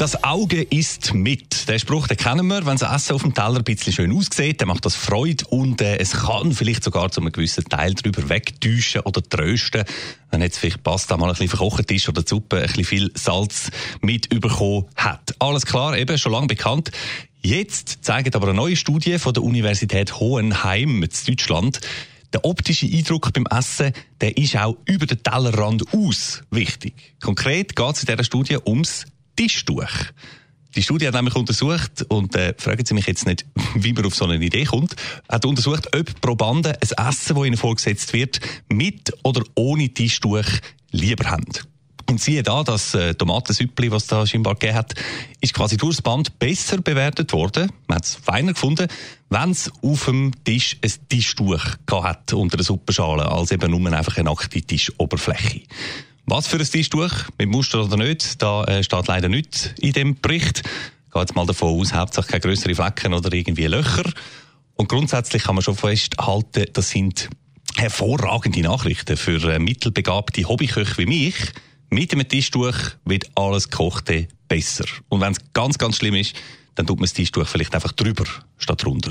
das Auge isst mit. Den Spruch den kennen wir. Wenn das Essen auf dem Teller ein bisschen schön aussieht, dann macht das Freude und äh, es kann vielleicht sogar zu einem gewissen Teil darüber wegtäuschen oder trösten, wenn jetzt vielleicht Pasta mal ein bisschen verkocht ist oder die Suppe ein bisschen viel Salz mit überkommen hat. Alles klar, eben schon lange bekannt. Jetzt zeigt aber eine neue Studie von der Universität Hohenheim in Deutschland, der optische Eindruck beim Essen, der ist auch über den Tellerrand aus wichtig. Konkret geht es in dieser Studie ums Tischtuch. Die Studie hat nämlich untersucht, und äh, fragen Sie mich jetzt nicht, wie man auf so eine Idee kommt, hat untersucht, ob Probanden ein Essen, das ihnen vorgesetzt wird, mit oder ohne Tischtuch lieber haben. Und siehe da, das äh, Tomatensüppli, was da scheinbar gegeben hat, ist quasi durchs Band besser bewertet worden. Man hat es feiner gefunden, wenn es auf dem Tisch ein Tischtuch hat unter der Suppenschale, als eben nur einfach eine nackte Tischoberfläche. Was für ein Tischtuch, mit Muster oder nicht, da äh, steht leider nicht in dem Bericht. Ich gehe jetzt mal davon aus, hauptsächlich keine größeren Flecken oder irgendwie Löcher. Und grundsätzlich kann man schon festhalten, das sind hervorragende Nachrichten für äh, mittelbegabte Hobbyköche wie mich. Mit dem Tischtuch wird alles Gekochte besser. Und wenn es ganz, ganz schlimm ist, dann tut man das Tischtuch vielleicht einfach drüber statt runter.